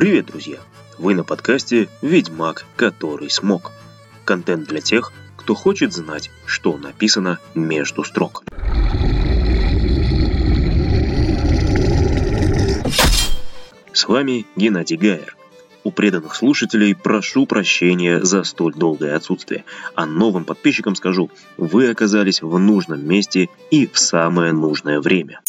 Привет, друзья! Вы на подкасте «Ведьмак, который смог». Контент для тех, кто хочет знать, что написано между строк. С вами Геннадий Гайер. У преданных слушателей прошу прощения за столь долгое отсутствие, а новым подписчикам скажу, вы оказались в нужном месте и в самое нужное время.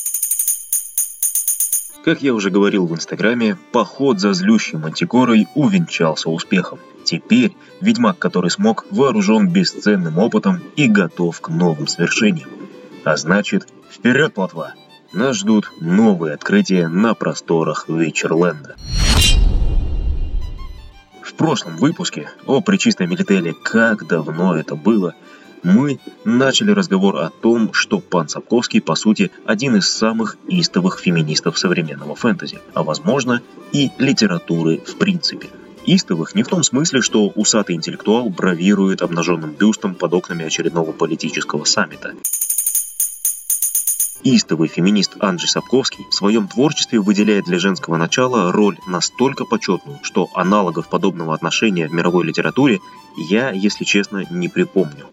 Как я уже говорил в инстаграме, поход за злющей мантикорой увенчался успехом. Теперь ведьмак, который смог, вооружен бесценным опытом и готов к новым свершениям. А значит, вперед, плотва! Нас ждут новые открытия на просторах Вечерленда. В прошлом выпуске о Пречистой Мелителе «Как давно это было» мы начали разговор о том, что пан Сапковский, по сути, один из самых истовых феминистов современного фэнтези, а возможно и литературы в принципе. Истовых не в том смысле, что усатый интеллектуал бравирует обнаженным бюстом под окнами очередного политического саммита. Истовый феминист Анджей Сапковский в своем творчестве выделяет для женского начала роль настолько почетную, что аналогов подобного отношения в мировой литературе я, если честно, не припомню.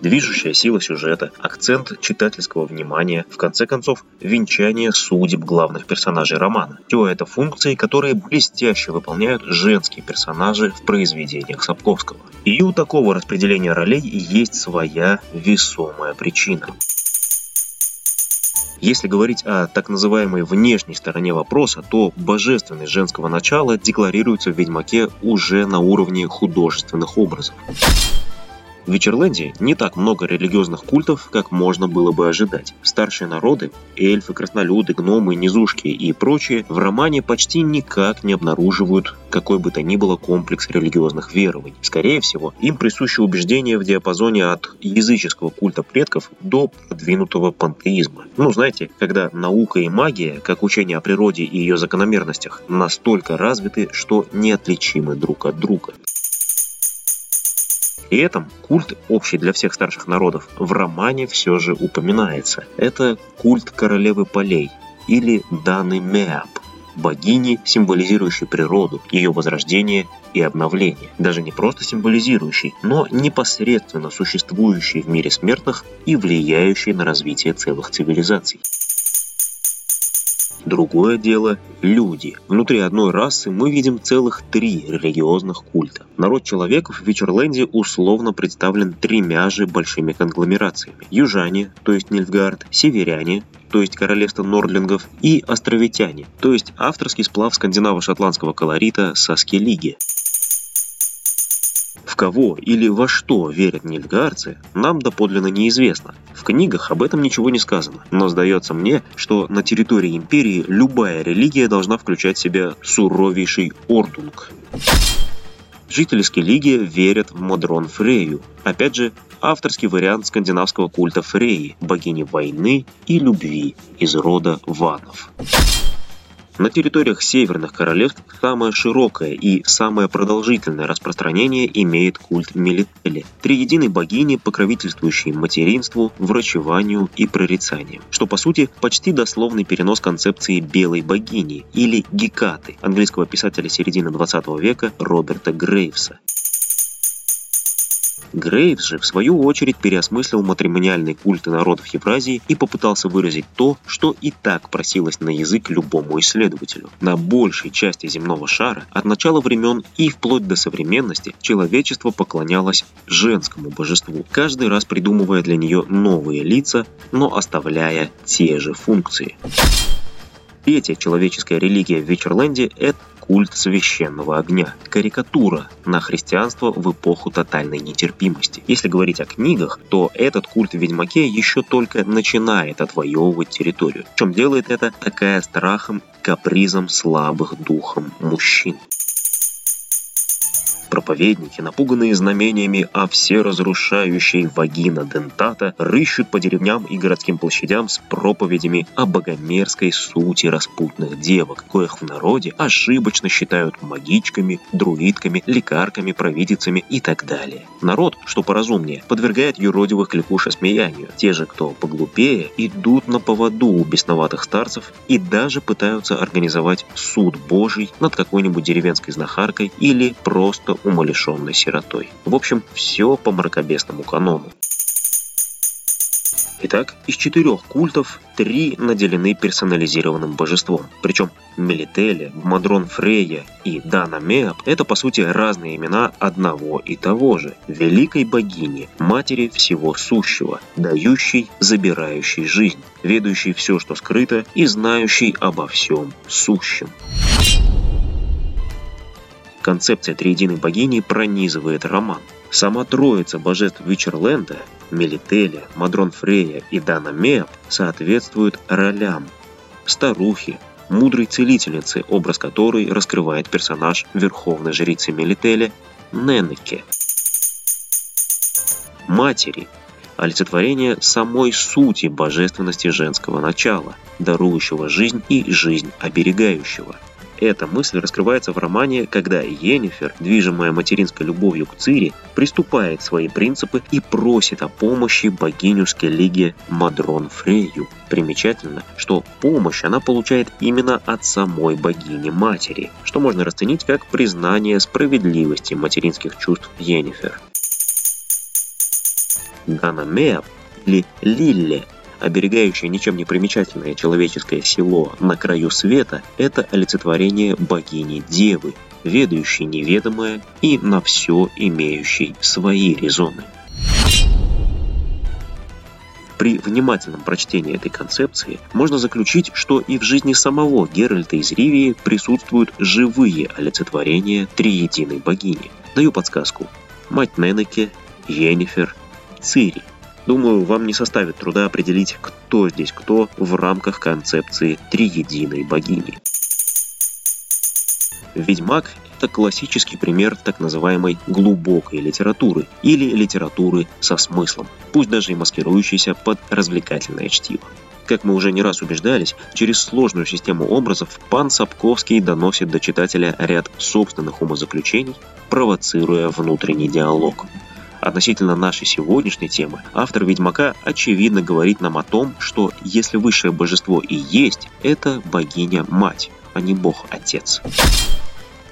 Движущая сила сюжета, акцент читательского внимания, в конце концов, венчание судеб главных персонажей романа. Все это функции, которые блестяще выполняют женские персонажи в произведениях Сапковского. И у такого распределения ролей есть своя весомая причина. Если говорить о так называемой внешней стороне вопроса, то божественность женского начала декларируется в «Ведьмаке» уже на уровне художественных образов. В Вечерленде не так много религиозных культов, как можно было бы ожидать. Старшие народы, эльфы, краснолюды, гномы, низушки и прочие в романе почти никак не обнаруживают какой бы то ни было комплекс религиозных верований. Скорее всего, им присуще убеждение в диапазоне от языческого культа предков до продвинутого пантеизма. Ну, знаете, когда наука и магия, как учение о природе и ее закономерностях, настолько развиты, что неотличимы друг от друга. При этом культ, общий для всех старших народов, в романе все же упоминается. Это культ королевы полей или Даны Меап, богини, символизирующей природу, ее возрождение и обновление. Даже не просто символизирующей, но непосредственно существующей в мире смертных и влияющей на развитие целых цивилизаций. Другое дело – люди. Внутри одной расы мы видим целых три религиозных культа. Народ человеков в Вечерленде условно представлен тремя же большими конгломерациями. Южане, то есть Нильфгард, северяне, то есть королевство Нордлингов, и островитяне, то есть авторский сплав скандинаво-шотландского колорита Саскелиги кого или во что верят нильгарцы, нам доподлинно неизвестно. В книгах об этом ничего не сказано, но сдается мне, что на территории империи любая религия должна включать в себя суровейший ордунг. Жители Скеллиги верят в Мадрон Фрею. Опять же, авторский вариант скандинавского культа Фреи, богини войны и любви из рода ванов. На территориях северных королевств самое широкое и самое продолжительное распространение имеет культ Мелители, триединой богини, покровительствующей материнству, врачеванию и прорицанию, что по сути почти дословный перенос концепции белой богини или Гекаты английского писателя середины 20 века Роберта Грейвса. Грейвс же, в свою очередь, переосмыслил матримониальный культ народов Евразии и попытался выразить то, что и так просилось на язык любому исследователю. На большей части земного шара от начала времен и вплоть до современности человечество поклонялось женскому божеству, каждый раз придумывая для нее новые лица, но оставляя те же функции. Третья человеческая религия в Вечерленде – это культ священного огня, карикатура на христианство в эпоху тотальной нетерпимости. Если говорить о книгах, то этот культ в Ведьмаке еще только начинает отвоевывать территорию. В чем делает это такая страхом, капризом слабых духом мужчин. Проповедники, напуганные знамениями о всеразрушающей вагина дентата, рыщут по деревням и городским площадям с проповедями о богомерзкой сути распутных девок, коих в народе ошибочно считают магичками, друидками, лекарками, провидицами и так далее. Народ, что поразумнее, подвергает юродивых кликуша смеянию. Те же, кто поглупее, идут на поводу у бесноватых старцев и даже пытаются организовать суд Божий над какой-нибудь деревенской знахаркой или просто умалишенной сиротой. В общем, все по мракобесному канону. Итак, из четырех культов три наделены персонализированным божеством. Причем Мелителе, Мадрон Фрея и Дана Меап – это по сути разные имена одного и того же – великой богини, матери всего сущего, дающей, забирающей жизнь, ведающей все, что скрыто и знающей обо всем сущем. Концепция триединой богини пронизывает роман. Сама троица божеств Вичерленда – Мелителя, Мадрон Фрея и Дана Меап – соответствуют ролям. Старухи, мудрой целительницы, образ которой раскрывает персонаж верховной жрицы Мелителя Ненеке. Матери – олицетворение самой сути божественности женского начала, дарующего жизнь и жизнь оберегающего – эта мысль раскрывается в романе, когда Йеннифер, движимая материнской любовью к Цири, приступает свои принципы и просит о помощи богиню Скеллиге Мадрон Фрейю. Примечательно, что помощь она получает именно от самой богини-матери, что можно расценить как признание справедливости материнских чувств Йеннифер. Дана Меа или Лилле оберегающее ничем не примечательное человеческое село на краю света, это олицетворение богини-девы, ведающей неведомое и на все имеющей свои резоны. При внимательном прочтении этой концепции можно заключить, что и в жизни самого Геральта из Ривии присутствуют живые олицетворения триединой богини. Даю подсказку. Мать Ненеке, Йеннифер, Цири – Думаю, вам не составит труда определить, кто здесь кто в рамках концепции триединой богини. Ведьмак – это классический пример так называемой глубокой литературы или литературы со смыслом, пусть даже и маскирующейся под развлекательное чтиво. Как мы уже не раз убеждались, через сложную систему образов пан Сапковский доносит до читателя ряд собственных умозаключений, провоцируя внутренний диалог – Относительно нашей сегодняшней темы, автор «Ведьмака» очевидно говорит нам о том, что если высшее божество и есть, это богиня-мать, а не бог-отец.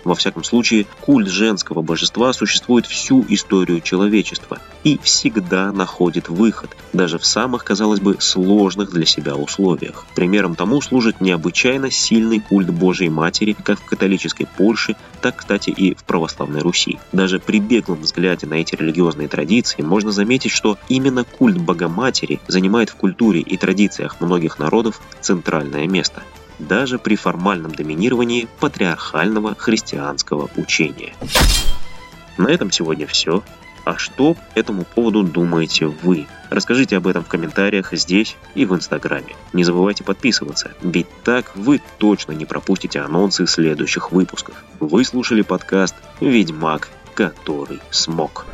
Во всяком случае, культ женского божества существует всю историю человечества и всегда находит выход, даже в самых, казалось бы, сложных для себя условиях. Примером тому служит необычайно сильный культ Божьей Матери как в католической Польше, так, кстати, и в православной Руси. Даже при беглом взгляде на эти религиозные традиции можно заметить, что именно культ Богоматери занимает в культуре и традициях многих народов центральное место даже при формальном доминировании патриархального христианского учения. На этом сегодня все. А что по этому поводу думаете вы? Расскажите об этом в комментариях здесь и в Инстаграме. Не забывайте подписываться, ведь так вы точно не пропустите анонсы следующих выпусков. Вы слушали подкаст «Ведьмак, который смог».